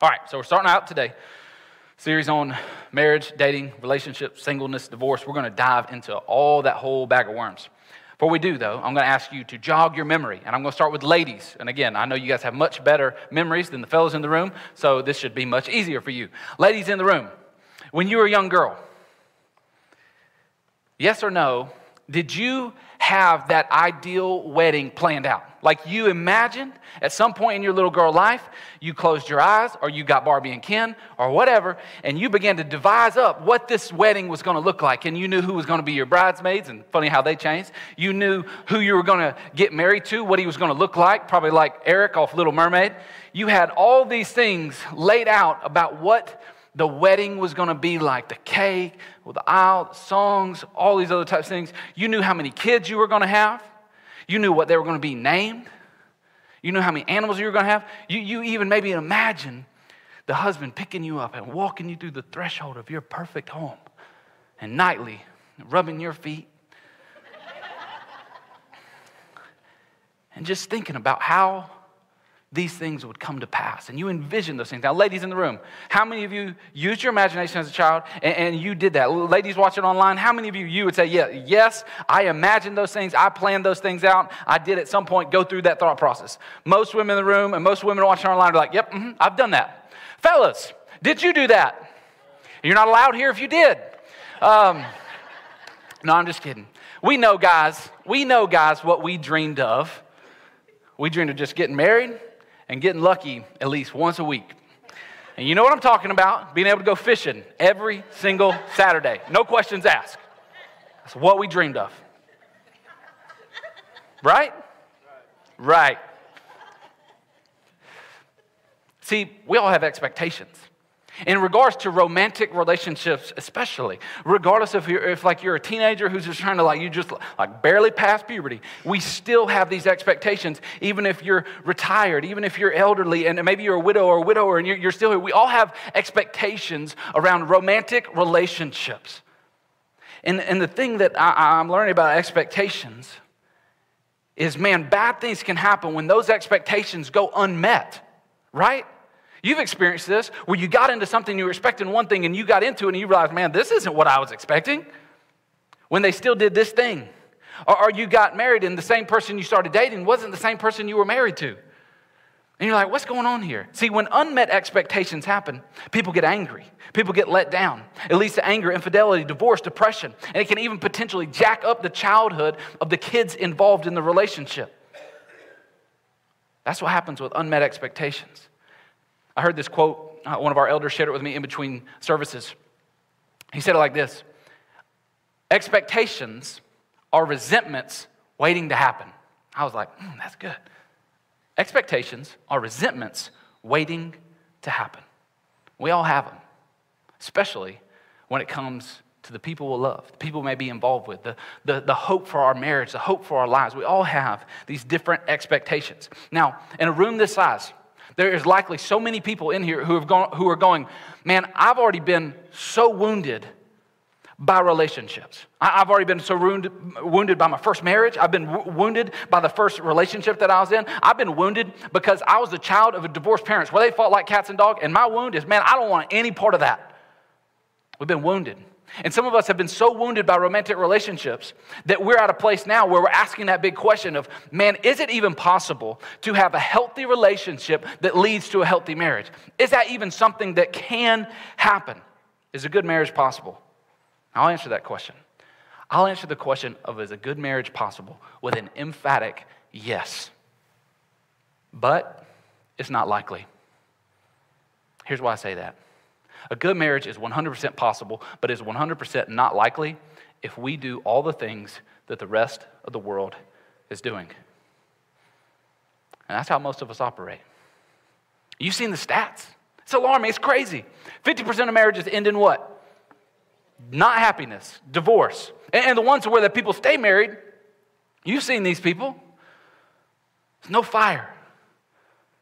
All right, so we're starting out today. Series on marriage, dating, relationships, singleness, divorce. We're going to dive into all that whole bag of worms. Before we do, though, I'm going to ask you to jog your memory. And I'm going to start with ladies. And again, I know you guys have much better memories than the fellows in the room, so this should be much easier for you. Ladies in the room, when you were a young girl, yes or no, did you have that ideal wedding planned out? Like you imagined at some point in your little girl life, you closed your eyes or you got Barbie and Ken or whatever, and you began to devise up what this wedding was going to look like. And you knew who was going to be your bridesmaids, and funny how they changed. You knew who you were going to get married to, what he was going to look like, probably like Eric off Little Mermaid. You had all these things laid out about what the wedding was going to be like the cake, the aisle, the songs, all these other types of things. You knew how many kids you were going to have. You knew what they were going to be named. You knew how many animals you were going to have. You, you even maybe imagine the husband picking you up and walking you through the threshold of your perfect home and nightly rubbing your feet and just thinking about how these things would come to pass. And you envision those things. Now, ladies in the room, how many of you used your imagination as a child and, and, you did that? Ladies watching online, how many of you, you would say, yeah, yes, I imagined those things. I planned those things out. I did at some point go through that thought process. Most women in the room and most women watching online are like, yep, mm-hmm, I've done that. Fellas, did you do that? You're not allowed here if you did. Um, no, I'm just kidding. We know, guys, we know, guys, what we dreamed of. We dreamed of just getting married and getting lucky at least once a week. And you know what I'm talking about? Being able to go fishing every single Saturday. No questions asked. That's what we dreamed of. Right? Right. See, we all have expectations. In regards to romantic relationships, especially, regardless if you're if like you're a teenager who's just trying to like you just like barely past puberty, we still have these expectations. Even if you're retired, even if you're elderly, and maybe you're a widow or a widower, and you're, you're still here, we all have expectations around romantic relationships. And, and the thing that I, I'm learning about expectations is, man, bad things can happen when those expectations go unmet, right? You've experienced this where you got into something you were expecting one thing and you got into it and you realized, man, this isn't what I was expecting. When they still did this thing. Or, or you got married and the same person you started dating wasn't the same person you were married to. And you're like, what's going on here? See, when unmet expectations happen, people get angry. People get let down. It leads to anger, infidelity, divorce, depression, and it can even potentially jack up the childhood of the kids involved in the relationship. That's what happens with unmet expectations. I heard this quote, uh, one of our elders shared it with me in between services. He said it like this Expectations are resentments waiting to happen. I was like, mm, that's good. Expectations are resentments waiting to happen. We all have them, especially when it comes to the people we love, the people we may be involved with, the, the, the hope for our marriage, the hope for our lives. We all have these different expectations. Now, in a room this size, there is likely so many people in here who, have gone, who are going, man, I've already been so wounded by relationships. I've already been so wounded, wounded by my first marriage. I've been w- wounded by the first relationship that I was in. I've been wounded because I was the child of a divorced parents where they fought like cats and dogs. And my wound is, man, I don't want any part of that. We've been wounded. And some of us have been so wounded by romantic relationships that we're at a place now where we're asking that big question of, man, is it even possible to have a healthy relationship that leads to a healthy marriage? Is that even something that can happen? Is a good marriage possible? I'll answer that question. I'll answer the question of is a good marriage possible with an emphatic yes. But it's not likely. Here's why I say that. A good marriage is 100% possible, but is 100% not likely if we do all the things that the rest of the world is doing. And that's how most of us operate. You've seen the stats. It's alarming. It's crazy. 50% of marriages end in what? Not happiness, divorce. And the ones where the people stay married, you've seen these people. There's no fire.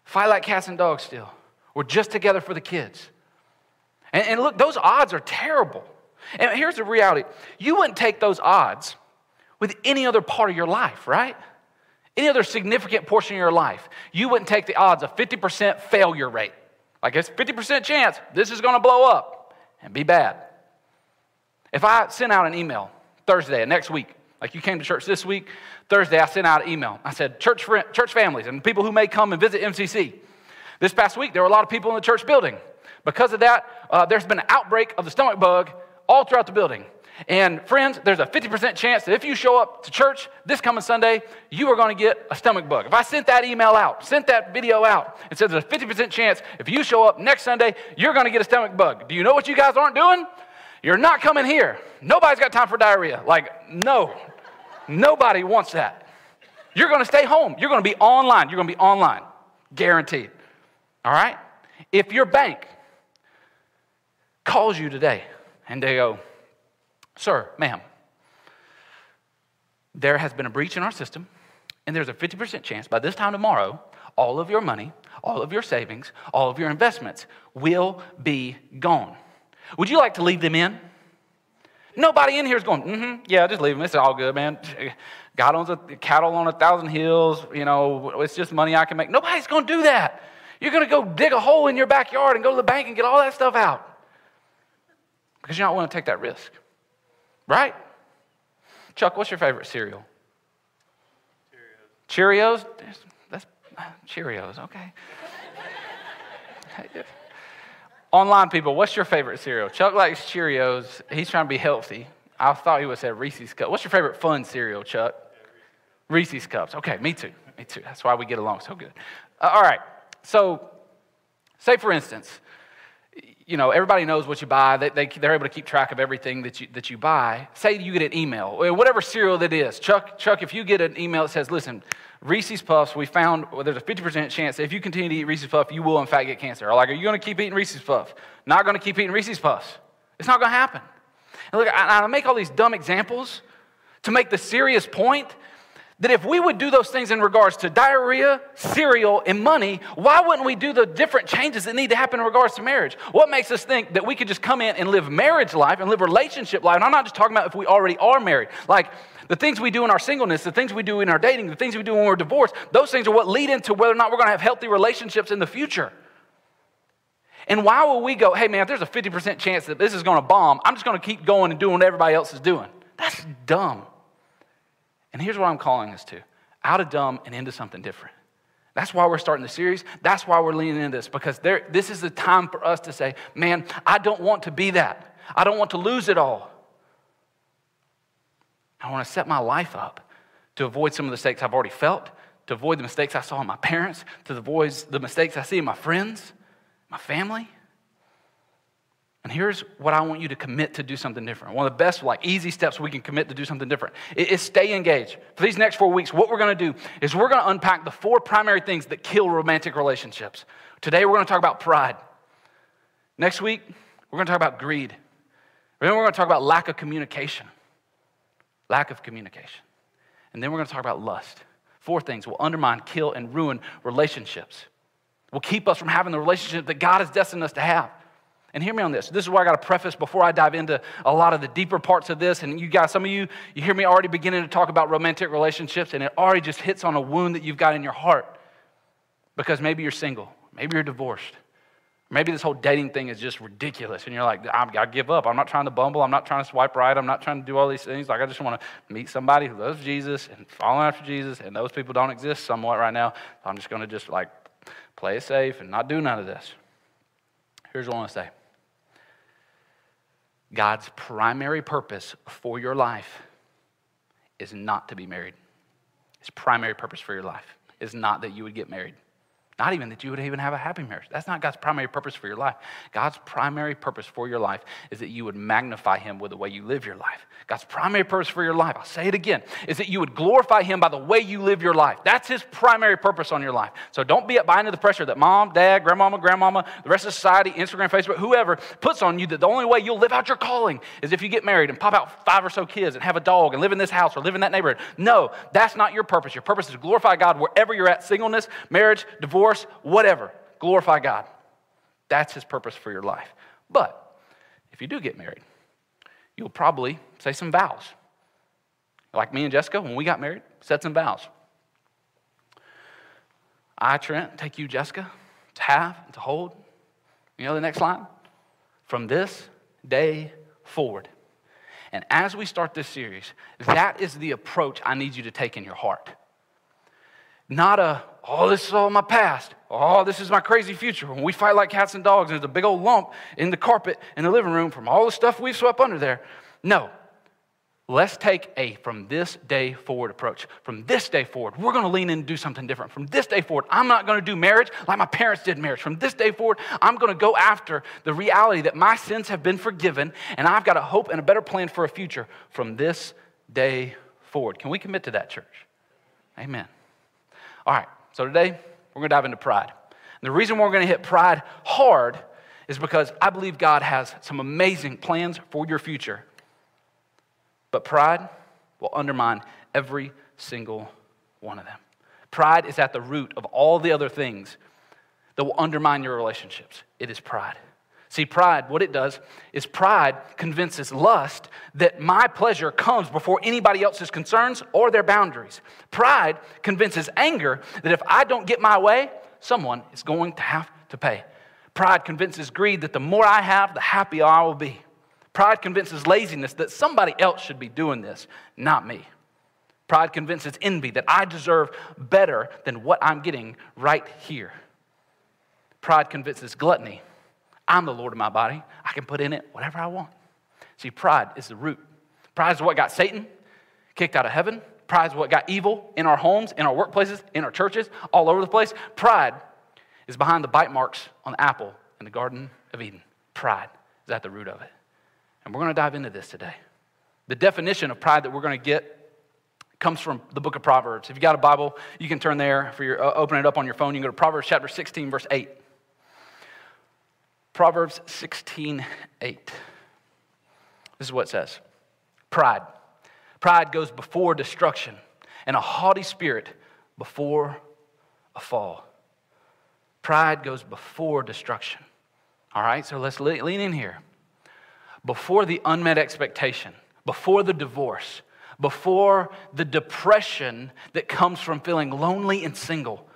Fight like cats and dogs still. We're just together for the kids. And, and look, those odds are terrible. And here's the reality you wouldn't take those odds with any other part of your life, right? Any other significant portion of your life. You wouldn't take the odds of 50% failure rate. Like it's 50% chance this is to blow up and be bad. If I sent out an email Thursday next week, like you came to church this week, Thursday I sent out an email. I said, church, friend, church families and people who may come and visit MCC. This past week, there were a lot of people in the church building. Because of that, uh, there's been an outbreak of the stomach bug all throughout the building. And friends, there's a 50% chance that if you show up to church this coming Sunday, you are going to get a stomach bug. If I sent that email out, sent that video out, and said there's a 50% chance if you show up next Sunday, you're going to get a stomach bug. Do you know what you guys aren't doing? You're not coming here. Nobody's got time for diarrhea. Like, no, nobody wants that. You're going to stay home. You're going to be online. You're going to be online, guaranteed. All right? If your bank calls you today and they go, Sir, ma'am, there has been a breach in our system, and there's a 50% chance by this time tomorrow, all of your money, all of your savings, all of your investments will be gone. Would you like to leave them in? Nobody in here is going, mm-hmm, yeah, just leave them. It's all good, man. God owns a cattle on a thousand hills. You know, it's just money I can make. Nobody's going to do that. You're going to go dig a hole in your backyard and go to the bank and get all that stuff out because you're not willing to take that risk. Right? Chuck, what's your favorite cereal? Cheerios. Cheerios? That's Cheerios, okay. Online people, what's your favorite cereal? Chuck likes Cheerios. He's trying to be healthy. I thought he would say Reese's Cups. What's your favorite fun cereal, Chuck? Reese's Cups. Okay, me too. Me too. That's why we get along so good. Uh, all right. So, say for instance, you know, everybody knows what you buy. They, they, they're able to keep track of everything that you, that you buy. Say you get an email, eh, whatever cereal that is. Chuck, Chuck, if you get an email that says, listen, Reese's Puffs, we found well, there's a 50% chance that if you continue to eat Reese's Puffs, you will in fact get cancer. Or like, are you going to keep eating Reese's Puffs? Not going to keep eating Reese's Puffs. It's not going to happen. And look, I, I make all these dumb examples to make the serious point that if we would do those things in regards to diarrhea, cereal, and money, why wouldn't we do the different changes that need to happen in regards to marriage? What makes us think that we could just come in and live marriage life and live relationship life? And I'm not just talking about if we already are married. Like the things we do in our singleness, the things we do in our dating, the things we do when we're divorced, those things are what lead into whether or not we're going to have healthy relationships in the future. And why will we go, hey man, if there's a 50% chance that this is going to bomb, I'm just going to keep going and doing what everybody else is doing? That's dumb. And here's what I'm calling us to out of dumb and into something different. That's why we're starting the series. That's why we're leaning into this, because there, this is the time for us to say, man, I don't want to be that. I don't want to lose it all. I want to set my life up to avoid some of the mistakes I've already felt, to avoid the mistakes I saw in my parents, to avoid the mistakes I see in my friends, my family. And here's what I want you to commit to do something different. One of the best, like easy steps we can commit to do something different is stay engaged. For these next four weeks, what we're to do is we're to unpack the four primary things that kill romantic relationships. Today, we're to talk about pride. Next week, we're to talk about greed. Then we're to talk about lack of communication. Lack of communication. And then we're to talk about lust. Four things will undermine, kill, and ruin relationships. Will keep us from having the relationship that God has destined us to have. And hear me on this. This is where I got to preface before I dive into a lot of the deeper parts of this. And you guys, some of you, you hear me already beginning to talk about romantic relationships, and it already just hits on a wound that you've got in your heart because maybe you're single, maybe you're divorced. Maybe this whole dating thing is just ridiculous, and you're like, I give up. I'm not trying to bumble. I'm not trying to swipe right. I'm not trying to do all these things. Like, I just want to meet somebody who loves Jesus and follow after Jesus, and those people don't exist somewhat right now. I'm just going to just like play it safe and not do none of this. Here's what I want to say God's primary purpose for your life is not to be married. His primary purpose for your life is not that you would get married. Not even that you would even have a happy marriage. That's not God's primary purpose for your life. God's primary purpose for your life is that you would magnify Him with the way you live your life. God's primary purpose for your life, I'll say it again, is that you would glorify Him by the way you live your life. That's His primary purpose on your life. So don't be buying into the pressure that mom, dad, grandmama, grandmama, the rest of society, Instagram, Facebook, whoever puts on you that the only way you'll live out your calling is if you get married and pop out five or so kids and have a dog and live in this house or live in that neighborhood. No, that's not your purpose. Your purpose is to glorify God wherever you're at singleness, marriage, divorce divorce, whatever. Glorify God. That's His purpose for your life. But if you do get married, you'll probably say some vows. Like me and Jessica, when we got married, said some vows. I, Trent, take you, Jessica, to have and to hold You know the next line? From this day forward. And as we start this series, that is the approach I need you to take in your heart. Not a, oh, this is all my past. Oh, this is my crazy future. When we fight like cats and dogs, and there's a big old lump in the carpet in the living room from all the stuff we've swept under there. No, Let's take a from this day forward approach. From this day forward, we're going to lean in and do something different. From this day forward, I'm not going to do marriage like my parents did marriage. From this day forward, I'm going to go after the reality that my sins have been forgiven and I've got a hope and a better plan for a future from this day forward. Can we commit to that, church? Amen. All right, so today we're going to dive into pride. And the reason we're going to hit pride hard is because I believe God has some amazing plans for your future. But pride will undermine every single one of them. Pride is at the root of all the other things that will undermine your relationships. It is pride. See, pride, what it does is pride convinces lust that my pleasure comes before anybody else's concerns or their boundaries. Pride convinces anger that if I don't get my way, someone is going to have to pay. Pride convinces greed that the more I have, the happier I will be. Pride convinces laziness that somebody else should be doing this, not me. Pride convinces envy that I deserve better than what I'm getting right here. Pride convinces gluttony. I'm the Lord of my body. I can put in it whatever I want. See, pride is the root. Pride is what got Satan kicked out of heaven. Pride is what got evil in our homes, in our workplaces, in our churches, all over the place. Pride is behind the bite marks on the apple in the Garden of Eden. Pride is at the root of it. And we're going to dive into this today. The definition of pride that we're going to get comes from the book of Proverbs. If you got a Bible, you can turn there. For your, uh, open it up on your phone. You can go to Proverbs chapter 16, verse 8. Proverbs 16, 8. This is what it says Pride. Pride goes before destruction, and a haughty spirit before a fall. Pride goes before destruction. All right, so let's lean in here before the unmet expectation, before the divorce, before the depression that comes from feeling lonely and single,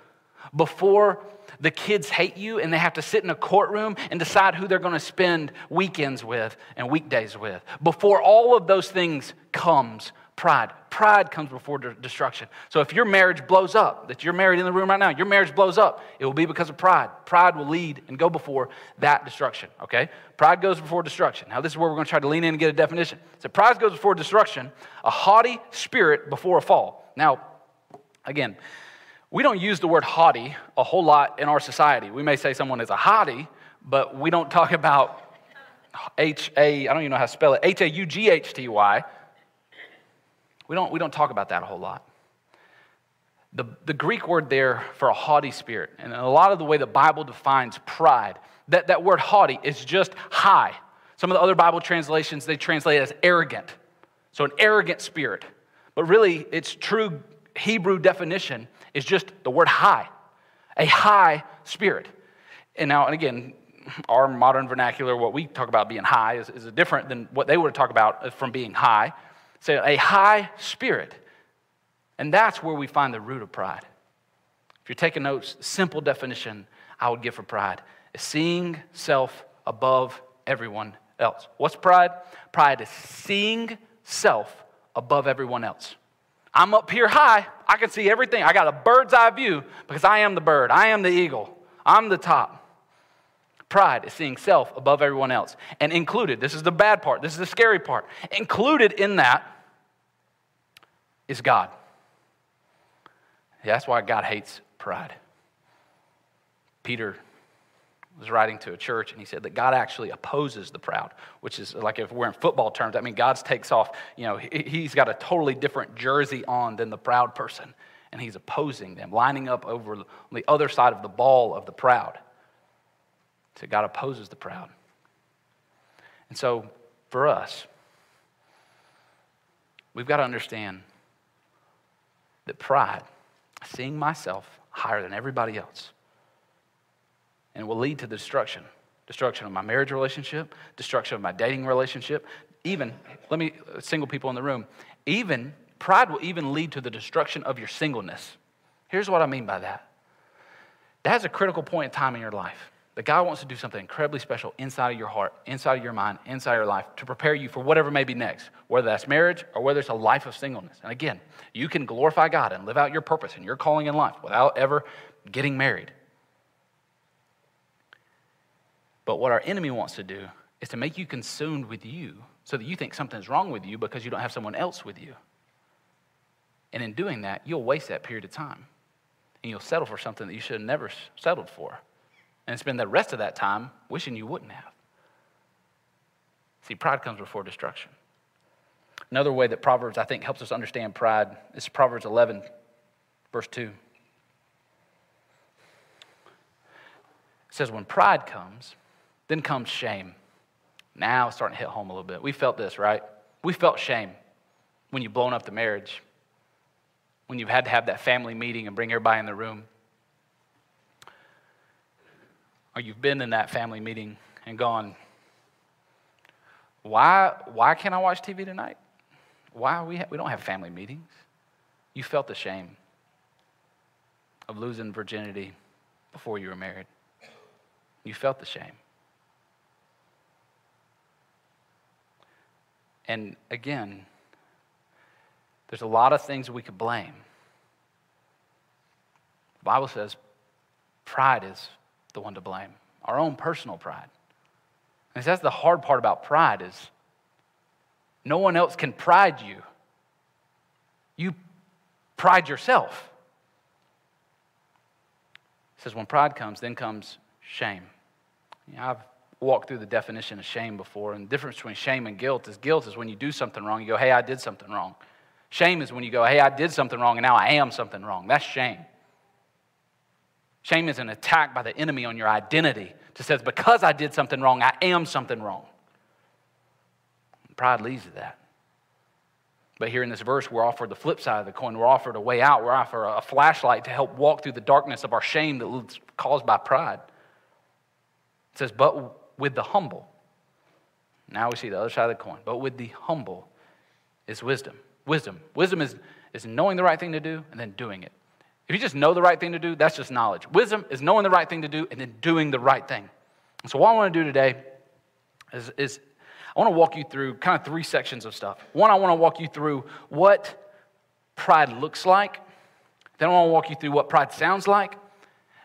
before the kids hate you and they have to sit in a courtroom and decide who they're going to spend weekends with and weekdays with. Before all of those things comes pride. Pride comes before destruction. So if your marriage blows up, that you're married in the room right now, your marriage blows up, it will be because of pride. Pride will lead and go before that destruction, okay? Pride goes before destruction. Now, this is where we're going to try to lean in and get a definition. So, pride goes before destruction, a haughty spirit before a fall. Now, again, we don't use the word haughty a whole lot in our society. We may say someone is a haughty, but we don't talk about H A, I don't even know how to spell it, H A U G H T Y we don't, we don't talk about that a whole lot. The, the Greek word there for a haughty spirit, and a lot of the way the Bible defines pride, that, that word haughty is just high. Some of the other Bible translations, they translate it as arrogant. So an arrogant spirit. But really, its true Hebrew definition is just the word high, a high spirit. And now, and again, our modern vernacular, what we talk about being high, is, is different than what they would talk about from being high. Say, a high spirit. And that's where we find the root of pride. If you're taking notes, simple definition I would give for pride is seeing self above everyone else. What's pride? Pride is seeing self above everyone else. I'm up here high. I can see everything. I got a bird's eye view because I am the bird. I am the eagle. I'm the top. Pride is seeing self above everyone else. And included, this is the bad part, this is the scary part. Included in that is God. That's why God hates pride. Peter was writing to a church and he said that God actually opposes the proud, which is like if we're in football terms, I mean, God takes off, you know, he's got a totally different jersey on than the proud person, and he's opposing them, lining up over on the other side of the ball of the proud. So God opposes the proud. And so for us, we've got to understand that pride, seeing myself higher than everybody else, and will lead to the destruction destruction of my marriage relationship, destruction of my dating relationship, even, let me, uh, single people in the room, even, pride will even lead to the destruction of your singleness. Here's what I mean by that. That's a critical point in time in your life. that God wants to do something incredibly special inside of your heart, inside of your mind, inside of your life to prepare you for whatever may be next, whether that's marriage or whether it's a life of singleness. And again, you can glorify God and live out your purpose and your calling in life without ever getting married. But what our enemy wants to do is to make you consumed with you so that you think something's wrong with you because you don't have someone else with you. And in doing that, you'll waste that period of time and you'll settle for something that you should have never settled for and spend the rest of that time wishing you wouldn't have. See, pride comes before destruction. Another way that Proverbs, I think, helps us understand pride is Proverbs 11, verse 2. It says, When pride comes, then comes shame. Now it's starting to hit home a little bit. We felt this, right? We felt shame when you've blown up the marriage, when you've had to have that family meeting and bring everybody in the room or you've been in that family meeting and gone, why, why can't I watch TV tonight? Why we, ha- we don't have family meetings? You felt the shame of losing virginity before you were married. You felt the shame. And again, there's a lot of things we could blame. The Bible says pride is the one to blame, our own personal pride. And that's the hard part about pride is no one else can pride you. You pride yourself. It says when pride comes, then comes shame. You know, I've walked through the definition of shame before, and the difference between shame and guilt is guilt is when you do something wrong, you go, hey, I did something wrong. Shame is when you go, hey, I did something wrong, and now I am something wrong. That's shame. Shame is an attack by the enemy on your identity to says, because I did something wrong, I am something wrong. Pride leads to that. But here in this verse, we're offered the flip side of the coin. We're offered a way out. We're offered a flashlight to help walk through the darkness of our shame that's caused by pride. It says, but with the humble. Now we see the other side of the coin. But with the humble is wisdom. Wisdom. Wisdom is, is knowing the right thing to do and then doing it. If you just know the right thing to do, that's just knowledge. Wisdom is knowing the right thing to do and then doing the right thing. And So, what I want to do today is, is I want to walk you through kind of three sections of stuff. One, I want to walk you through what pride looks like. Then, I want to walk you through what pride sounds like.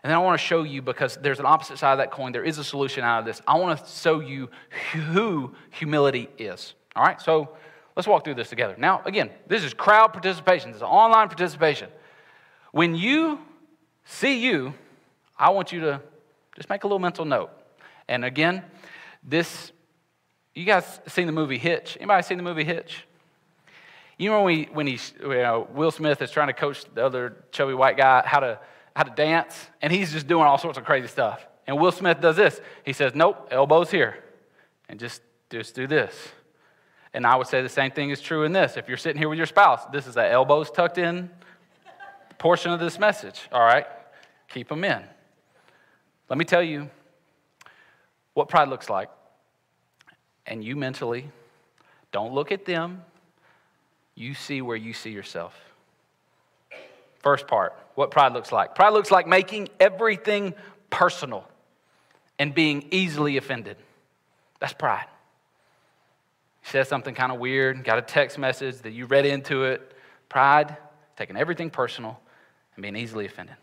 And then I want to show you, because there's an opposite side of that coin, there is a solution out of this. I want to show you who humility is. All right? So, let's walk through this together. Now, again, this is crowd participation, this is online participation. When you see you, I want you to just make a little mental note. And again, this, you guys seen the movie Hitch? Anybody seen the movie Hitch? You know when, we, when he, you know, Will Smith is trying to coach the other chubby white guy how to, how to dance, and he's just doing all sorts of crazy stuff. And Will Smith does this. He says, nope, elbows here. And just, just do this. And I would say the same thing is true in this. If you're sitting here with your spouse, this is that elbows tucked in portion of this message, all right? Keep them in. Let me tell you what pride looks like. And you mentally, don't look at them. You see where you see yourself. First part, what pride looks like. Pride looks like making everything personal and being easily offended. That's pride. You said something kind of weird, got a text message that you read into it. Pride, taking everything personal and being easily offended.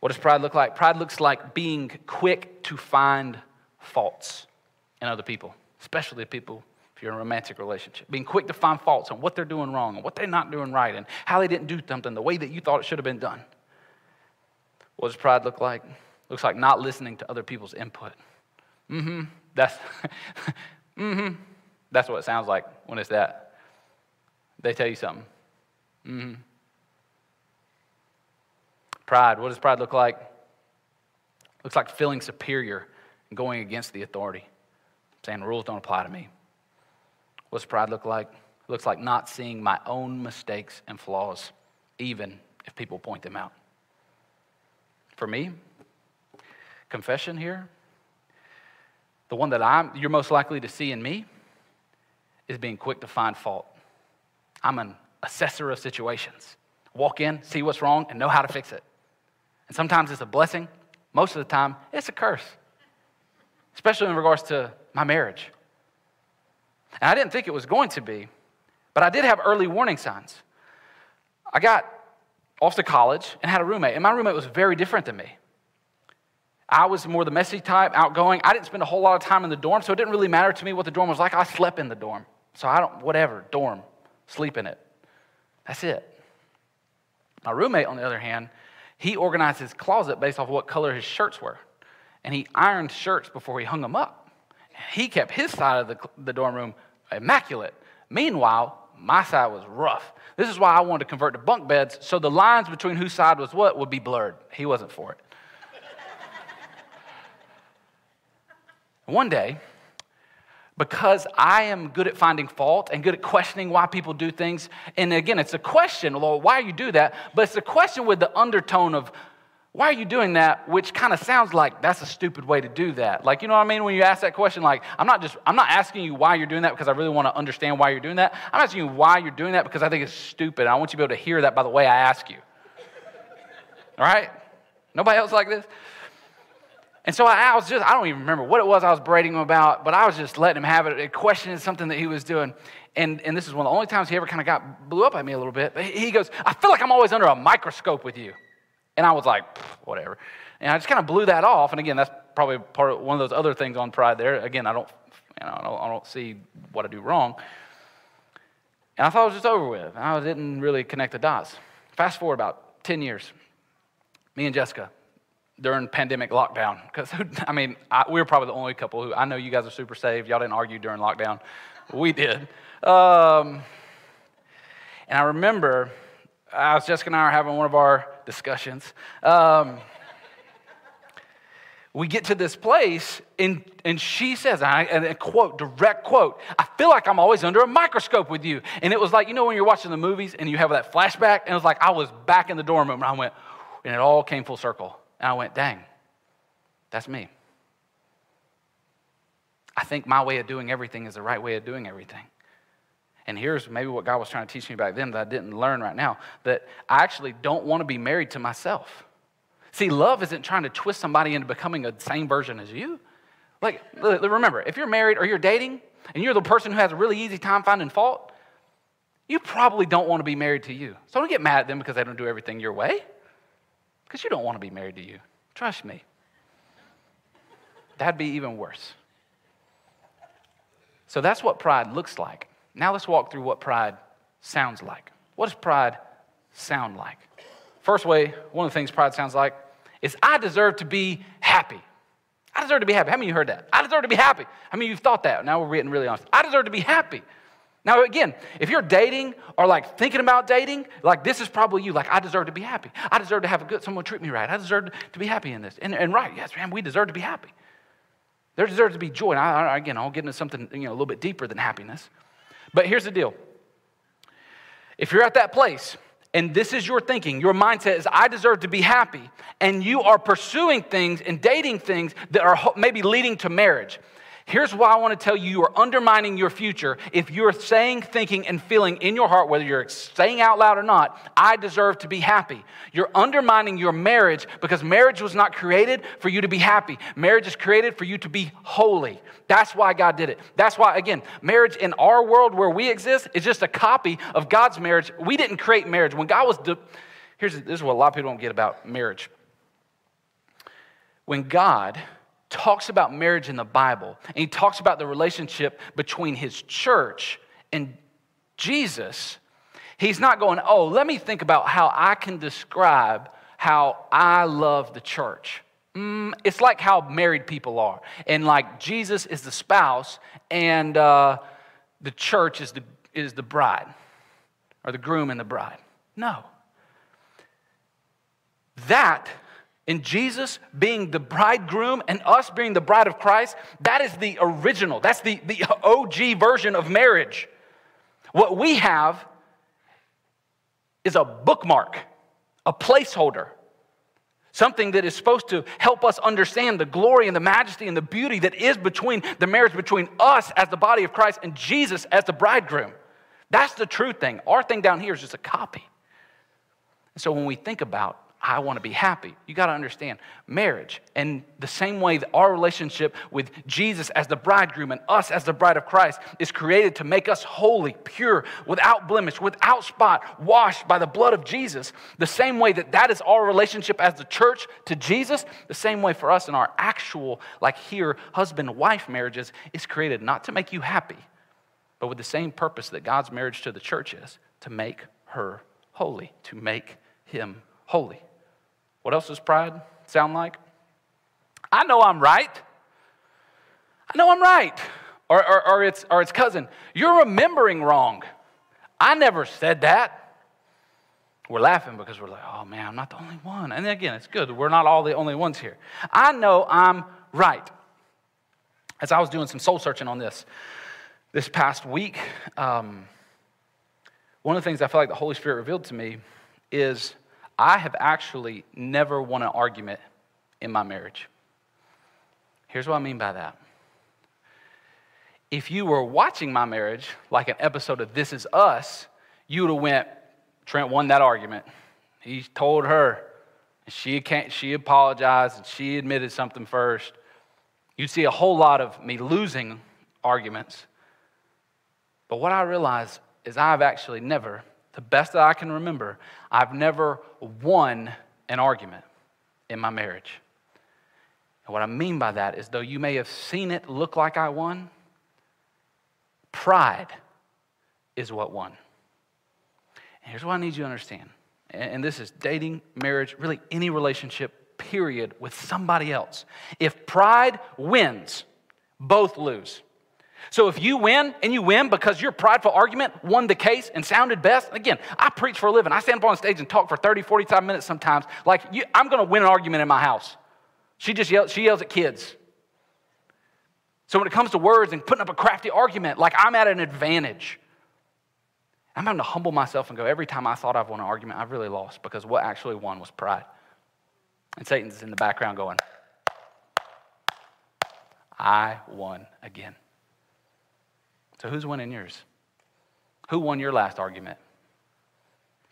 What does pride look like? Pride looks like being quick to find faults in other people, especially people if you're in a romantic relationship. Being quick to find faults on what they're doing wrong and what they're not doing right and how they didn't do something the way that you thought it should have been done. What does pride look like? Looks like not listening to other people's input. Mm-hmm. That's mm-hmm. That's what it sounds like when it's that. They tell you something. Mm-hmm. Pride, what does pride look like? Looks like feeling superior and going against the authority, saying rules don't apply to me. What does pride look like? It looks like not seeing my own mistakes and flaws, even if people point them out. For me, confession here, the one that I'm, you're most likely to see in me is being quick to find fault. I'm an assessor of situations. Walk in, see what's wrong, and know how to fix it. And sometimes it's a blessing, most of the time, it's a curse, especially in regards to my marriage. And I didn't think it was going to be, but I did have early warning signs. I got off to college and had a roommate, and my roommate was very different than me. I was more the messy type, outgoing. I didn't spend a whole lot of time in the dorm, so it didn't really matter to me what the dorm was like. I slept in the dorm. So I don't, whatever, dorm, sleep in it. That's it. My roommate, on the other hand, he organized his closet based off what color his shirts were. And he ironed shirts before he hung them up. He kept his side of the, the dorm room immaculate. Meanwhile, my side was rough. This is why I wanted to convert to bunk beds, so the lines between whose side was what would be blurred. He wasn't for it. One day, because I am good at finding fault and good at questioning why people do things, and again, it's a question, Lord, why you do that? But it's a question with the undertone of, why are you doing that? Which kind of sounds like that's a stupid way to do that. Like, you know what I mean? When you ask that question, like, I'm not just, I'm not asking you why you're doing that because I really want to understand why you're doing that. I'm asking you why you're doing that because I think it's stupid. I want you to be able to hear that by the way I ask you. All right? Nobody else like this? And so I, I, was just, I don't even remember what it was I was braiding him about, but I was just letting him have it, questioning something that he was doing. And, and this is one of the only times he ever kind of got, blew up at me a little bit. But he goes, I feel like I'm always under a microscope with you. And I was like, whatever. And I just kind of blew that off. And again, that's probably part of one of those other things on pride there. Again, I don't, you know, I don't, I don't see what I do wrong. And I thought it was just over with. I didn't really connect the dots. Fast forward about 10 years. Me and Jessica, during pandemic lockdown. Because, I mean, I, we were probably the only couple who, I know you guys are super saved. Y'all didn't argue during lockdown. We did. Um, and I remember, I was Jessica and I are having one of our discussions. Um, we get to this place, and, and she says, and a quote, direct quote, I feel like I'm always under a microscope with you. And it was like, you know, when you're watching the movies and you have that flashback, and it was like I was back in the dorm room, and I went, and it all came full circle. And I went, dang, that's me. I think my way of doing everything is the right way of doing everything. And here's maybe what God was trying to teach me back then that I didn't learn right now that I actually don't want to be married to myself. See, love isn't trying to twist somebody into becoming a same version as you. Like, remember, if you're married or you're dating and you're the person who has a really easy time finding fault, you probably don't want to be married to you. So don't get mad at them because they don't do everything your way because you don't want to be married to you. Trust me. That'd be even worse. So that's what pride looks like. Now let's walk through what pride sounds like. What does pride sound like? First way, one of the things pride sounds like is I deserve to be happy. I deserve to be happy. How many of you heard that? I deserve to be happy. How many of you have thought that? Now we're getting really honest. I deserve to be happy. Now, again, if you're dating or like thinking about dating, like this is probably you. Like, I deserve to be happy. I deserve to have a good, someone treat me right. I deserve to be happy in this. And, and right, yes, man, we deserve to be happy. There deserves to be joy. And I, again, I'll get into something you know, a little bit deeper than happiness. But here's the deal if you're at that place, and this is your thinking, your mindset is, I deserve to be happy, and you are pursuing things and dating things that are maybe leading to marriage. Here's why I want to tell you you are undermining your future if you're saying, thinking, and feeling in your heart, whether you're saying out loud or not, I deserve to be happy. You're undermining your marriage because marriage was not created for you to be happy. Marriage is created for you to be holy. That's why God did it. That's why, again, marriage in our world where we exist is just a copy of God's marriage. We didn't create marriage. When God was, de- here's this is what a lot of people don't get about marriage. When God talks about marriage in the Bible, and he talks about the relationship between his church and Jesus, he's not going, oh, let me think about how I can describe how I love the church. Mm, it's like how married people are. And like Jesus is the spouse, and uh, the church is the, is the bride, or the groom and the bride. No. That in Jesus being the bridegroom and us being the bride of Christ, that is the original. That's the, the OG version of marriage. What we have is a bookmark, a placeholder, something that is supposed to help us understand the glory and the majesty and the beauty that is between the marriage between us as the body of Christ and Jesus as the bridegroom. That's the true thing. Our thing down here is just a copy. And So when we think about I want to be happy. You got to understand marriage and the same way that our relationship with Jesus as the bridegroom and us as the bride of Christ is created to make us holy, pure, without blemish, without spot, washed by the blood of Jesus. The same way that that is our relationship as the church to Jesus, the same way for us in our actual, like here, husband wife marriages is created not to make you happy, but with the same purpose that God's marriage to the church is to make her holy, to make him holy. What else does pride sound like? I know I'm right. I know I'm right. Or, or, or, its, or its cousin, you're remembering wrong. I never said that. We're laughing because we're like, oh man, I'm not the only one. And again, it's good. We're not all the only ones here. I know I'm right. As I was doing some soul searching on this this past week, um, one of the things I feel like the Holy Spirit revealed to me is I have actually never won an argument in my marriage. Here's what I mean by that. If you were watching my marriage, like an episode of This Is Us, you would have went, Trent won that argument. He told her, she, can't, she apologized, and she admitted something first. You'd see a whole lot of me losing arguments. But what I realize is I've actually never the best that I can remember, I've never won an argument in my marriage. And what I mean by that is, though you may have seen it look like I won, pride is what won. And here's what I need you to understand, and this is dating, marriage, really any relationship, period, with somebody else. If pride wins, both lose. So if you win and you win because your prideful argument won the case and sounded best, again, I preach for a living. I stand up on stage and talk for 30, 45 minutes sometimes. Like, you, I'm going to win an argument in my house. She just yells, she yells at kids. So when it comes to words and putting up a crafty argument, like I'm at an advantage. I'm having to humble myself and go, every time I thought I've won an argument, I've really lost because what actually won was pride. And Satan's in the background going, I won again. So who's winning yours? Who won your last argument?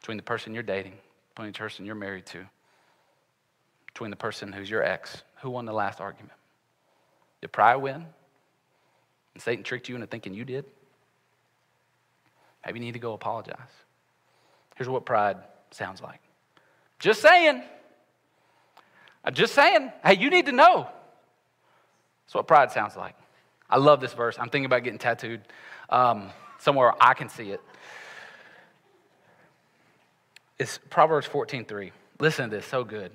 Between the person you're dating, between the person you're married to, between the person who's your ex. Who won the last argument? Did pride win? And Satan tricked you into thinking you did? Maybe you need to go apologize. Here's what pride sounds like. Just saying. I'm just saying. Hey, you need to know. That's what pride sounds like. I love this verse. I'm thinking about getting tattooed um, somewhere I can see it. It's Proverbs 14:3. Listen to this, so good.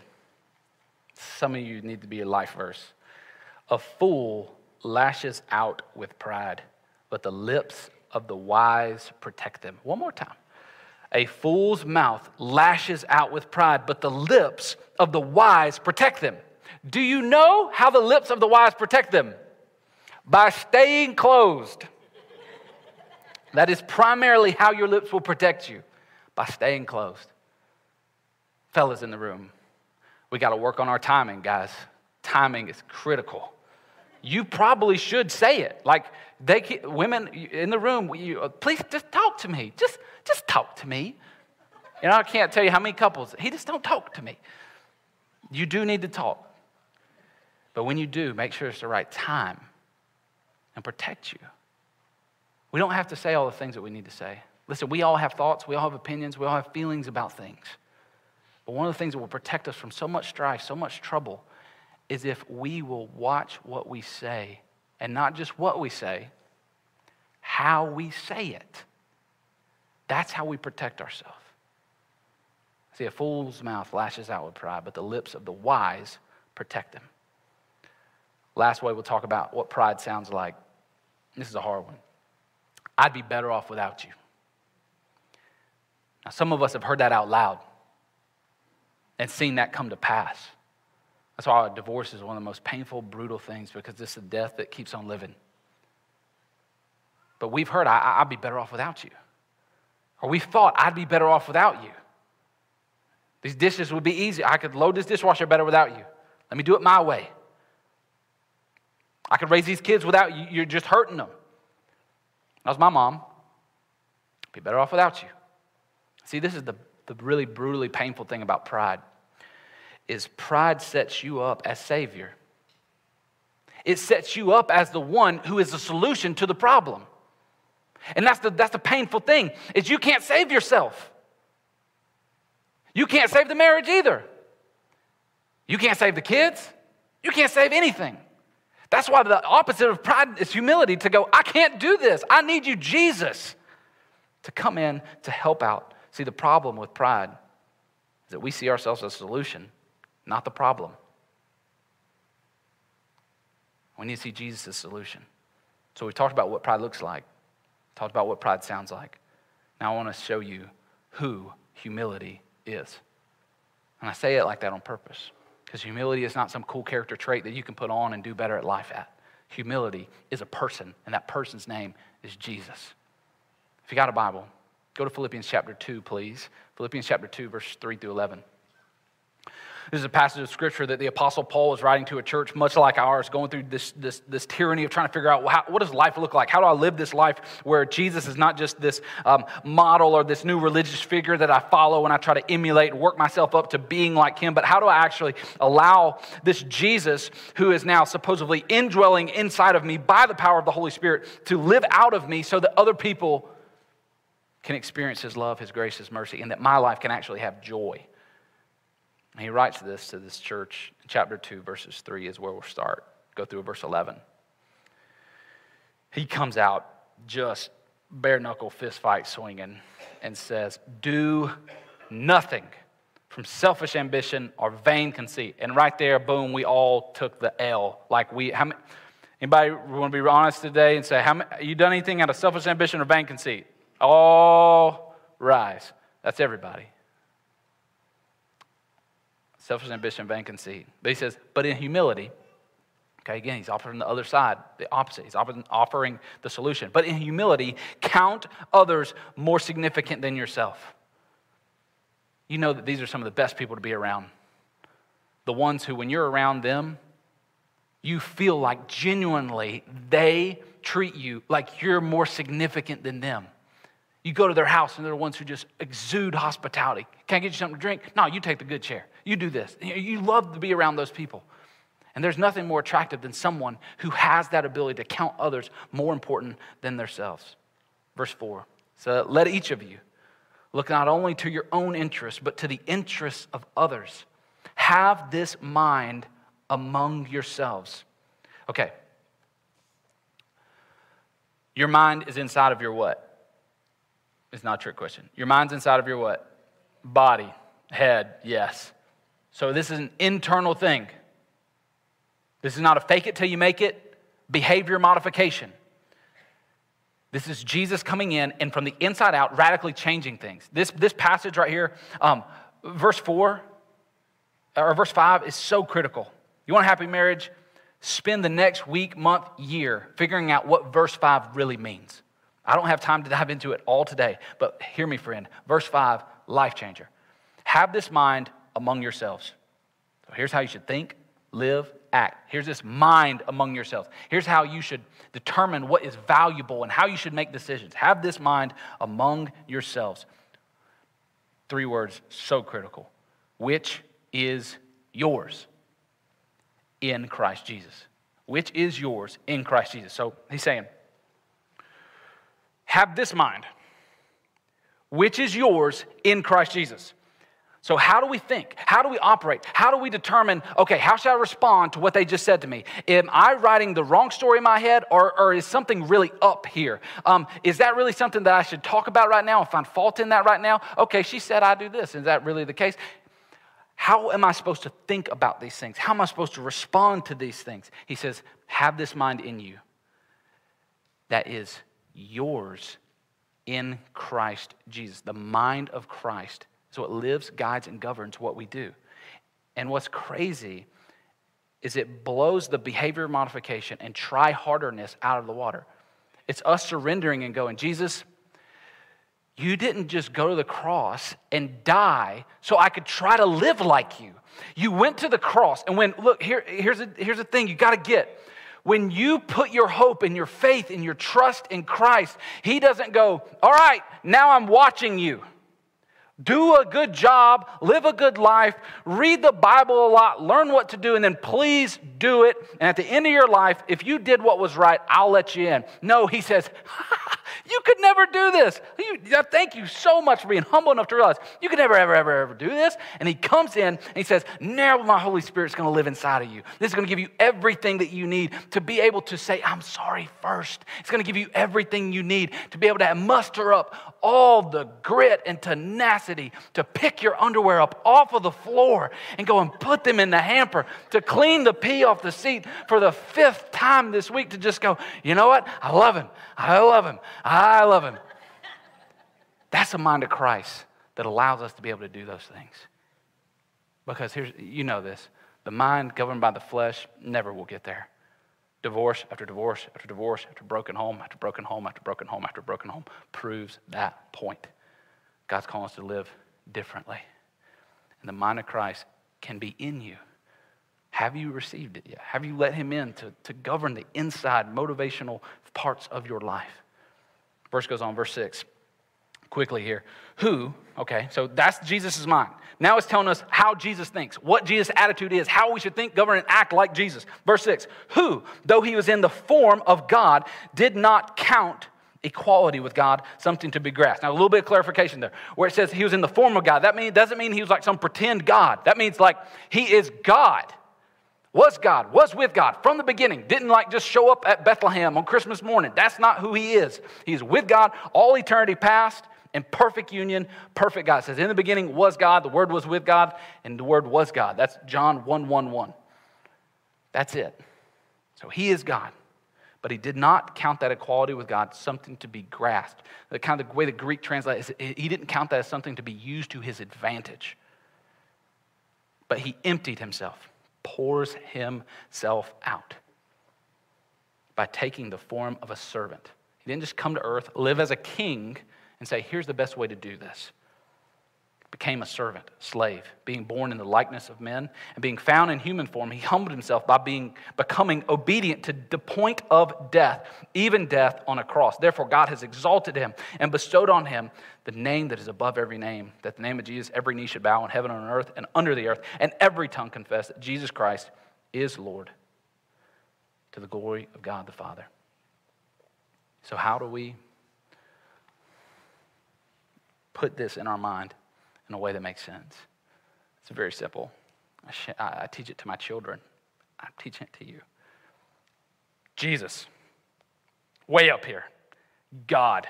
Some of you need to be a life verse. A fool lashes out with pride, but the lips of the wise protect them. One more time. A fool's mouth lashes out with pride, but the lips of the wise protect them. Do you know how the lips of the wise protect them? By staying closed. That is primarily how your lips will protect you by staying closed. Fellas in the room, we got to work on our timing, guys. Timing is critical. You probably should say it. Like they, women in the room, you, please just talk to me. Just, just talk to me. You know, I can't tell you how many couples. He just don't talk to me. You do need to talk, but when you do, make sure it's the right time and protect you. We don't have to say all the things that we need to say. Listen, we all have thoughts, we all have opinions, we all have feelings about things. But one of the things that will protect us from so much strife, so much trouble, is if we will watch what we say, and not just what we say, how we say it. That's how we protect ourselves. See, a fool's mouth lashes out with pride, but the lips of the wise protect them. Last way, we'll talk about what pride sounds like this is a hard one. I'd be better off without you. Now, some of us have heard that out loud and seen that come to pass. That's why divorce is one of the most painful, brutal things because it's a death that keeps on living. But we've heard, I, would be better off without you. Or we thought, I'd be better off without you. These dishes would be easy. I could load this dishwasher better without you. Let me do it my way. I could raise these kids without you. You're just hurting them. That was my mom. Be better off without you. See, this is the, the really brutally painful thing about pride. is pride sets you up as Savior. It sets you up as the one who is the solution to the problem. And that's the, that's the painful thing, is you can't save yourself. You can't save the marriage either. You can't save the kids. You can't save anything. That's why the opposite of pride is humility to go, I can't do this. I need you, Jesus, to come in to help out. See, the problem with pride is that we see ourselves as a solution, not the problem. We need to see Jesus' solution. So we talked about what pride looks like, talked about what pride sounds like. Now I want to show you who humility is. And I say it like that on purpose. Because humility is not some cool character trait that you can put on and do better at life at. Humility is a person, and that person's name is Jesus. If you got a Bible, go to Philippians chapter 2, please. Philippians chapter 2, verse 3 through 11. This is a passage of scripture that the Apostle Paul was writing to a church much like ours, going through this, this, this tyranny of trying to figure out how, what does life look like? How do I live this life where Jesus is not just this um, model or this new religious figure that I follow and I try to emulate and work myself up to being like him, but how do I actually allow this Jesus, who is now supposedly indwelling inside of me by the power of the Holy Spirit, to live out of me so that other people can experience his love, his grace, his mercy, and that my life can actually have joy? And he writes this to this church. Chapter 2, verses 3 is where we'll start. Go through verse 11. He comes out just bare knuckle fist fight swinging and says, Do nothing from selfish ambition or vain conceit. And right there, boom, we all took the L. Like we, how many, anybody want to be honest today and say, how you done anything out of selfish ambition or vain conceit? All rise. That's everybody selfish ambition, vain conceit. But he says, but in humility, okay, again, he's offering the other side, the opposite. He's offering the solution. But in humility, count others more significant than yourself. You know that these are some of the best people to be around. The ones who, when you're around them, you feel like genuinely they treat you like you're more significant than them. You go to their house and they're the ones who just exude hospitality. Can't get you something to drink? No, you take the good chair. You do this. You love to be around those people. And there's nothing more attractive than someone who has that ability to count others more important than themselves. Verse 4. So let each of you look not only to your own interests, but to the interests of others. Have this mind among yourselves. Okay. Your mind is inside of your what? It's not a trick question. Your mind's inside of your what? Body, head, yes. So this is an internal thing. This is not a fake it till you make it behavior modification. This is Jesus coming in and from the inside out radically changing things. This, this passage right here, um, verse 4 or verse 5 is so critical. You want a happy marriage? Spend the next week, month, year figuring out what verse 5 really means. I don't have time to dive into it all today, but hear me, friend. Verse 5, life changer. Have this mind among yourselves. So here's how you should think, live, act. Here's this mind among yourselves. Here's how you should determine what is valuable and how you should make decisions. Have this mind among yourselves. Three words, so critical. Which is yours in Christ Jesus. Which is yours in Christ Jesus. So he's saying, have this mind, which is yours in Christ Jesus. So, how do we think? How do we operate? How do we determine, okay, how should I respond to what they just said to me? Am I writing the wrong story in my head, or, or is something really up here? Um, is that really something that I should talk about right now and find fault in that right now? Okay, she said I do this. Is that really the case? How am I supposed to think about these things? How am I supposed to respond to these things? He says, have this mind in you that is yours in Christ Jesus. The mind of Christ is what lives, guides, and governs what we do. And what's crazy is it blows the behavior modification and try harderness out of the water. It's us surrendering and going, Jesus, you didn't just go to the cross and die so I could try to live like you. You went to the cross and when, look, here, here's, a, here's the thing you got to get when you put your hope and your faith and your trust in Christ, He doesn't go, All right, now I'm watching you. do a good job, live a good life, read the Bible a lot, learn what to do, and then please do it. And at the end of your life, if you did what was right, I'll let you in. No, he says, You could never do this. You, thank you so much for being humble enough to realize you could never, ever, ever, ever do this. And he comes in and he says, Now my Holy Spirit's going to live inside of you. This is going to give you everything that you need to be able to say, I'm sorry first. It's going to give you everything you need to be able to muster up all the grit and tenacity to pick your underwear up off of the floor and go and put them in the hamper, to clean the pee off the seat for the fifth time this week, to just go, you know what? I love him. I love him. I love him. That's a mind of Christ that allows us to be able to do those things. Because here's, you know this the mind governed by the flesh never will get there. Divorce after divorce after divorce after broken home after broken home after broken home after broken home proves that point. God's calling us to live differently. And the mind of Christ can be in you. Have you received it yet? Have you let Him in to, to govern the inside motivational parts of your life? Verse goes on, verse 6 quickly here. Who, okay, so that's Jesus' mind. Now it's telling us how Jesus thinks, what Jesus' attitude is, how we should think, govern, and act like Jesus. Verse 6 Who, though he was in the form of God, did not count equality with God something to be grasped. Now, a little bit of clarification there. Where it says he was in the form of God, that mean, doesn't mean he was like some pretend God. That means like he is God was God, was with God from the beginning, didn't like just show up at Bethlehem on Christmas morning. That's not who he is. He's with God all eternity past in perfect union, perfect God. It says, In the beginning was God, the Word was with God, and the Word was God. That's John 1 1 1. That's it. So he is God. But he did not count that equality with God something to be grasped. The kind of the way the Greek translates, he didn't count that as something to be used to his advantage. But he emptied himself, pours himself out by taking the form of a servant. He didn't just come to earth, live as a king, and say, here's the best way to do this. Became a servant, slave, being born in the likeness of men, and being found in human form, he humbled himself by being becoming obedient to the point of death, even death on a cross. Therefore, God has exalted him and bestowed on him the name that is above every name, that the name of Jesus, every knee should bow in heaven and on earth and under the earth, and every tongue confess that Jesus Christ is Lord to the glory of God the Father. So, how do we put this in our mind in a way that makes sense. It's very simple. I, sh- I teach it to my children, I'm teaching it to you. Jesus, way up here, God.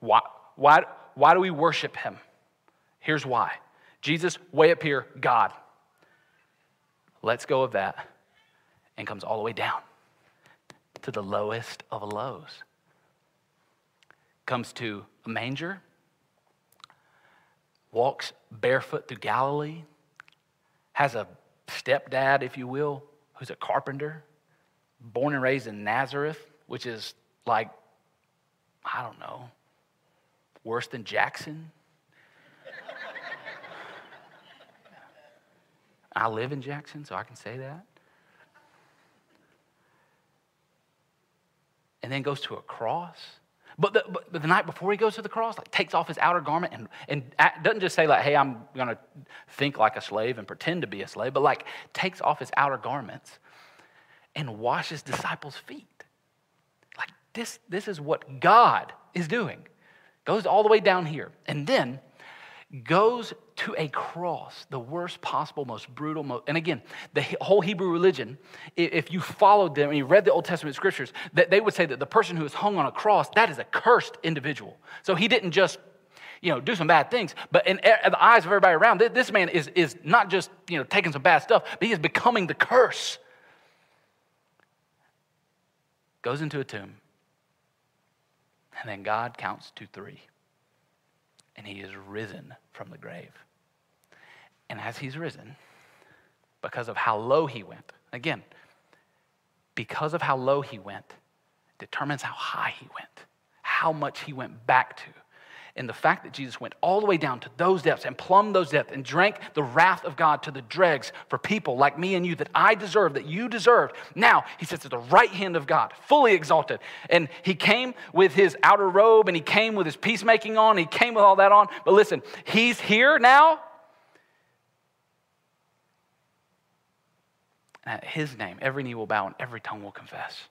Why, why, why do we worship him? Here's why Jesus, way up here, God. Let's go of that and comes all the way down to the lowest of lows. Comes to a manger walks barefoot through Galilee, has a stepdad, if you will, who's a carpenter, born and raised in Nazareth, which is like, I don't know, worse than Jackson. I live in Jackson, so I can say that. And then goes to a cross but the, but the night before he goes to the cross, like takes off his outer garment and, and doesn't just say like, hey, I'm going to think like a slave and pretend to be a slave, but like takes off his outer garments and washes disciples' feet. Like this, this is what God is doing. Goes all the way down here. And then goes to a cross, the worst possible, most brutal, most, and again, the whole Hebrew religion, if you followed them and you read the Old Testament scriptures, that they would say that the person who is hung on a cross, that is a cursed individual. So he didn't just, you know, do some bad things, but in the eyes of everybody around, this man is, is not just, you know, taking some bad stuff, but he is becoming the curse. Goes into a tomb, and then God counts to three and he is risen from the grave. And as he's risen, because of how low he went, again, because of how low he went, determines how high he went, how much he went back to. And the fact that Jesus went all the way down to those depths and plumbed those depths and drank the wrath of God to the dregs for people like me and you that I deserve, that you deserved. Now he sits at the right hand of God, fully exalted. And he came with his outer robe and he came with his peacemaking on, he came with all that on. But listen, he's here now. At his name, every knee will bow and every tongue will confess.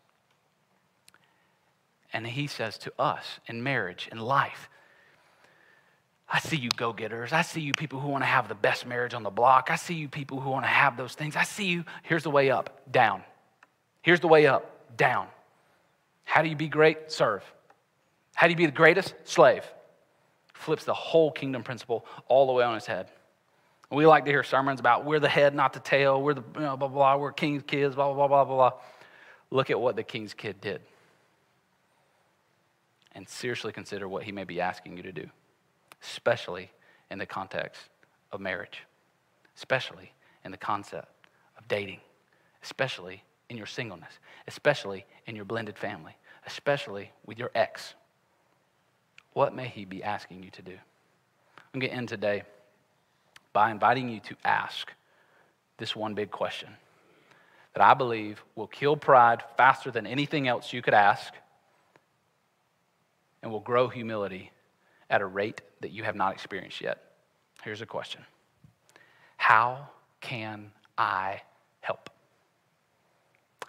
And he says to us in marriage, in life, I see you go getters. I see you people who want to have the best marriage on the block. I see you people who want to have those things. I see you. Here's the way up, down. Here's the way up, down. How do you be great? Serve. How do you be the greatest? Slave. Flips the whole kingdom principle all the way on its head. We like to hear sermons about we're the head, not the tail. We're the you know, blah, blah, blah. We're king's kids, blah, blah, blah, blah, blah. Look at what the king's kid did. And seriously consider what he may be asking you to do especially in the context of marriage, especially in the concept of dating, especially in your singleness, especially in your blended family, especially with your ex. What may he be asking you to do? I'm going to end today by inviting you to ask this one big question that I believe will kill pride faster than anything else you could ask and will grow humility at a rate that you have not experienced yet. Here's a question How can I help?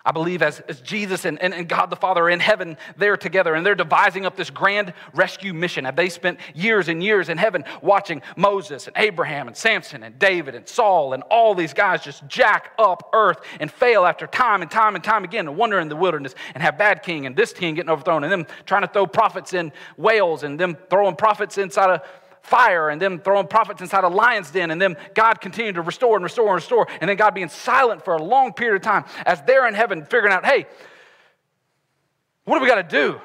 I believe as, as Jesus and, and, and, God the Father are in heaven they're together and they're devising up this grand rescue mission. Have they spent years and years in heaven watching Moses and Abraham and Samson and David and Saul and all these guys just jack up earth and fail after time and time and time again and wander in the wilderness and have bad king and this king getting overthrown and them trying to throw prophets in whales and them throwing prophets inside of fire and them throwing prophets inside a lion's den and then God continuing to restore and restore and restore and then God being silent for a long period of time as they're in heaven figuring out, hey, what do we got to do?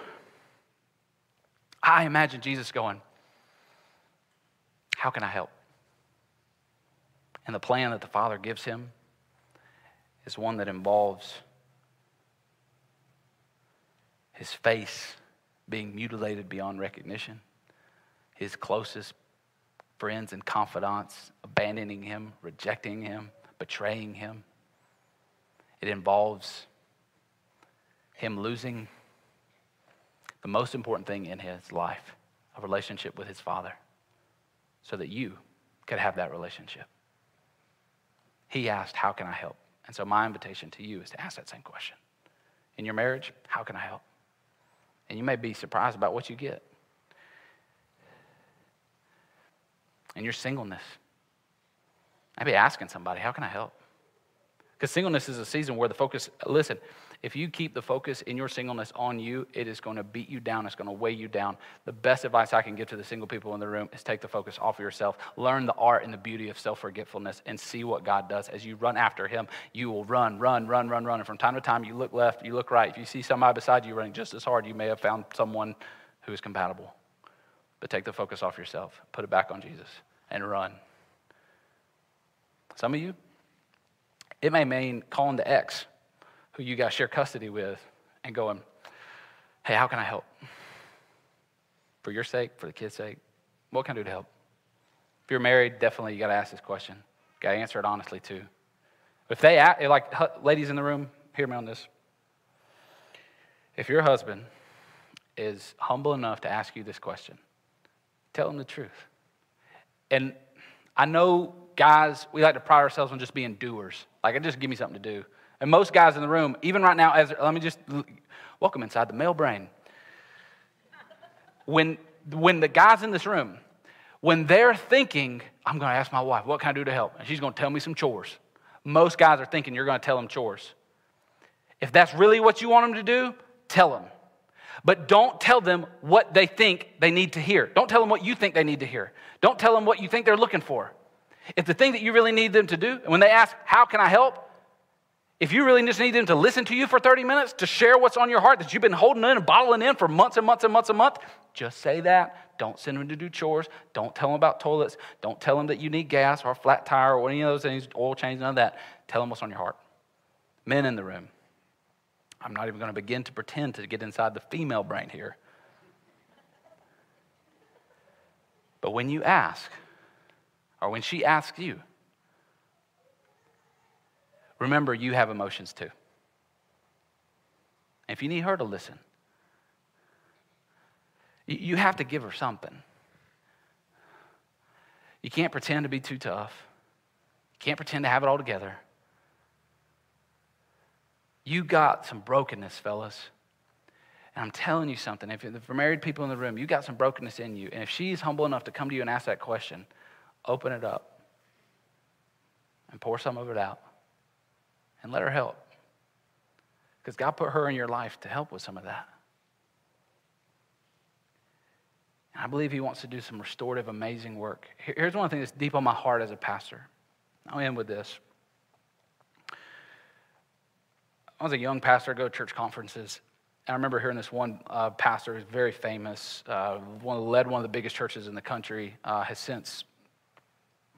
I imagine Jesus going, how can I help? And the plan that the Father gives him is one that involves his face being mutilated beyond recognition his closest friends and confidants abandoning him, rejecting him, betraying him. It involves him losing the most important thing in his life a relationship with his father so that you could have that relationship. He asked, How can I help? And so, my invitation to you is to ask that same question. In your marriage, how can I help? And you may be surprised about what you get. In your singleness. I'd be asking somebody, how can I help? Because singleness is a season where the focus, listen, if you keep the focus in your singleness on you, it is going to beat you down. It's going to weigh you down. The best advice I can give to the single people in the room is take the focus off of yourself. Learn the art and the beauty of self forgetfulness and see what God does. As you run after Him, you will run, run, run, run, run. And from time to time, you look left, you look right. If you see somebody beside you running just as hard, you may have found someone who is compatible. But take the focus off yourself, put it back on Jesus and run. Some of you, it may mean calling the ex who you guys share custody with and going, hey, how can I help? For your sake, for the kid's sake, what can I do to help? If you're married, definitely you got to ask this question. Got to answer it honestly too. If they, like ladies in the room, hear me on this. If your husband is humble enough to ask you this question, tell them the truth. And I know guys, we like to pride ourselves on just being doers. Like, just give me something to do. And most guys in the room, even right now, as let me just welcome inside the male brain. When, when the guys in this room, when they're thinking, I'm going to ask my wife, what can I do to help? And she's going to tell me some chores. Most guys are thinking you're going to tell them chores. If that's really what you want them to do, tell them. But don't tell them what they think they need to hear. Don't tell them what you think they need to hear. Don't tell them what you think they're looking for. If the thing that you really need them to do, and when they ask, How can I help? If you really just need them to listen to you for 30 minutes, to share what's on your heart that you've been holding in and bottling in for months and months and months and months, just say that. Don't send them to do chores. Don't tell them about toilets. Don't tell them that you need gas or a flat tire or any of those things, oil change, none of that. Tell them what's on your heart. Men in the room, I'm not even going to begin to pretend to get inside the female brain here. But when you ask, or when she asks you, remember you have emotions too. If you need her to listen, you have to give her something. You can't pretend to be too tough. You can't pretend to have it all together. You got some brokenness, fellas. And I'm telling you something. If for married people in the room, you got some brokenness in you. And if she's humble enough to come to you and ask that question, open it up and pour some of it out and let her help. Because God put her in your life to help with some of that. And I believe He wants to do some restorative, amazing work. Here's one thing that's deep on my heart as a pastor. I'll end with this. I was a young pastor, I go to church conferences. And I remember hearing this one uh, pastor who's very famous, uh, one led one of the biggest churches in the country, uh, has since,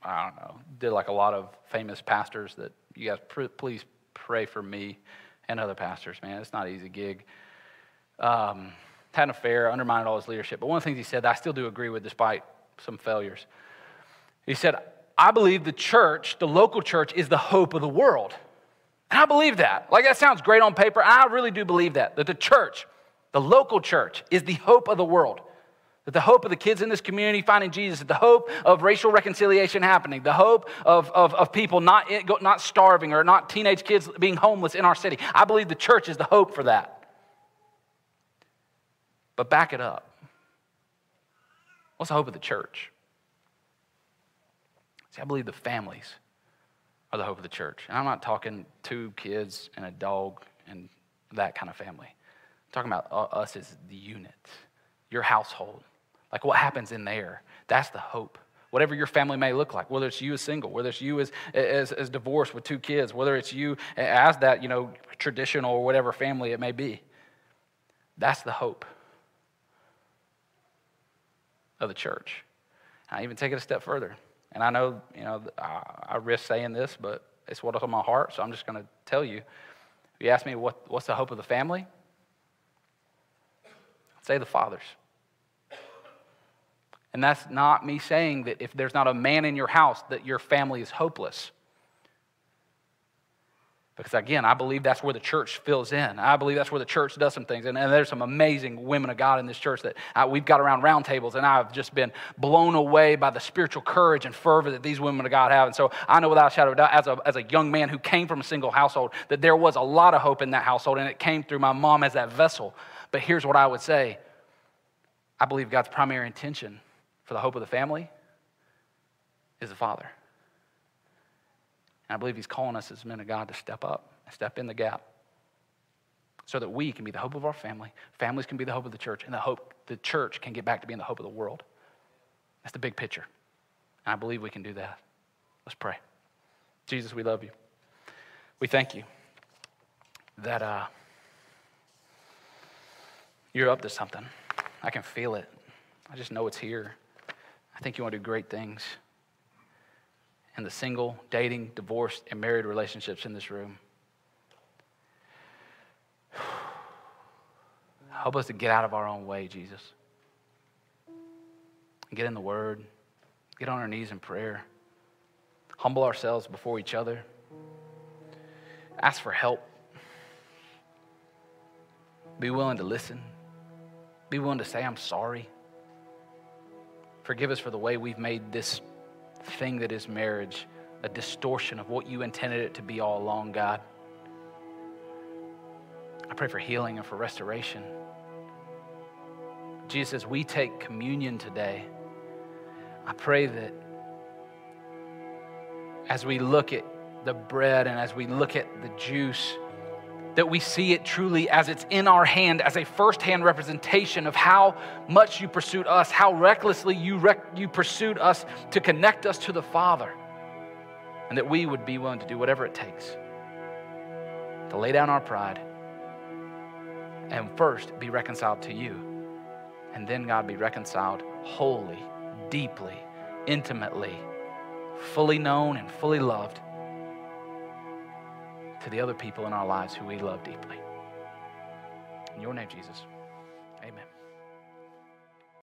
I don't know, did like a lot of famous pastors that you guys pr- please pray for me and other pastors, man. It's not an easy gig. Um, had an affair, undermined all his leadership. But one of the things he said that I still do agree with despite some failures. He said, I believe the church, the local church, is the hope of the world. And I believe that. Like, that sounds great on paper. I really do believe that. That the church, the local church, is the hope of the world. That the hope of the kids in this community finding Jesus, that the hope of racial reconciliation happening, the hope of, of, of people not, not starving or not teenage kids being homeless in our city. I believe the church is the hope for that. But back it up. What's the hope of the church? See, I believe the families are the hope of the church. And I'm not talking two kids and a dog and that kind of family. I'm talking about uh, us as the unit, your household. Like what happens in there. That's the hope. Whatever your family may look like, whether it's you as single, whether it's you as, as, as divorced with two kids, whether it's you as that, you know, traditional or whatever family it may be. That's the hope of the church. I even take it a step further. And I know, you know, I, I risk saying this, but it's what's on my heart, so I'm just going to tell you. If you ask me what, what's the hope of the family, I'd say the fathers. And that's not me saying that if there's not a man in your house, that your family is hopeless. Because again, I believe that's where the church fills in. I believe that's where the church does some things. And, and there's some amazing women of God in this church that uh, we've got around round tables, and I've just been blown away by the spiritual courage and fervor that these women of God have. And so I know without a shadow of a doubt, as a, as a young man who came from a single household, that there was a lot of hope in that household, and it came through my mom as that vessel. But here's what I would say I believe God's primary intention for the hope of the family is the father. And I believe He's calling us as men of God to step up step in the gap so that we can be the hope of our family, families can be the hope of the church, and the hope the church can get back to being the hope of the world. That's the big picture. And I believe we can do that. Let's pray. Jesus, we love you. We thank you that uh, you're up to something. I can feel it. I just know it's here. I think you want to do great things and the single, dating, divorced, and married relationships in this room. Help us to get out of our own way, Jesus. Get in the Word, get on our knees in prayer, humble ourselves before each other, ask for help, be willing to listen, be willing to say, I'm sorry. Forgive us for the way we've made this thing that is marriage a distortion of what you intended it to be all along, God. I pray for healing and for restoration. Jesus, we take communion today. I pray that as we look at the bread and as we look at the juice, that we see it truly as it's in our hand, as a firsthand representation of how much you pursued us, how recklessly you, rec- you pursued us to connect us to the Father, and that we would be willing to do whatever it takes to lay down our pride and first be reconciled to you, and then, God, be reconciled wholly, deeply, intimately, fully known, and fully loved to the other people in our lives who we love deeply. In your name, Jesus.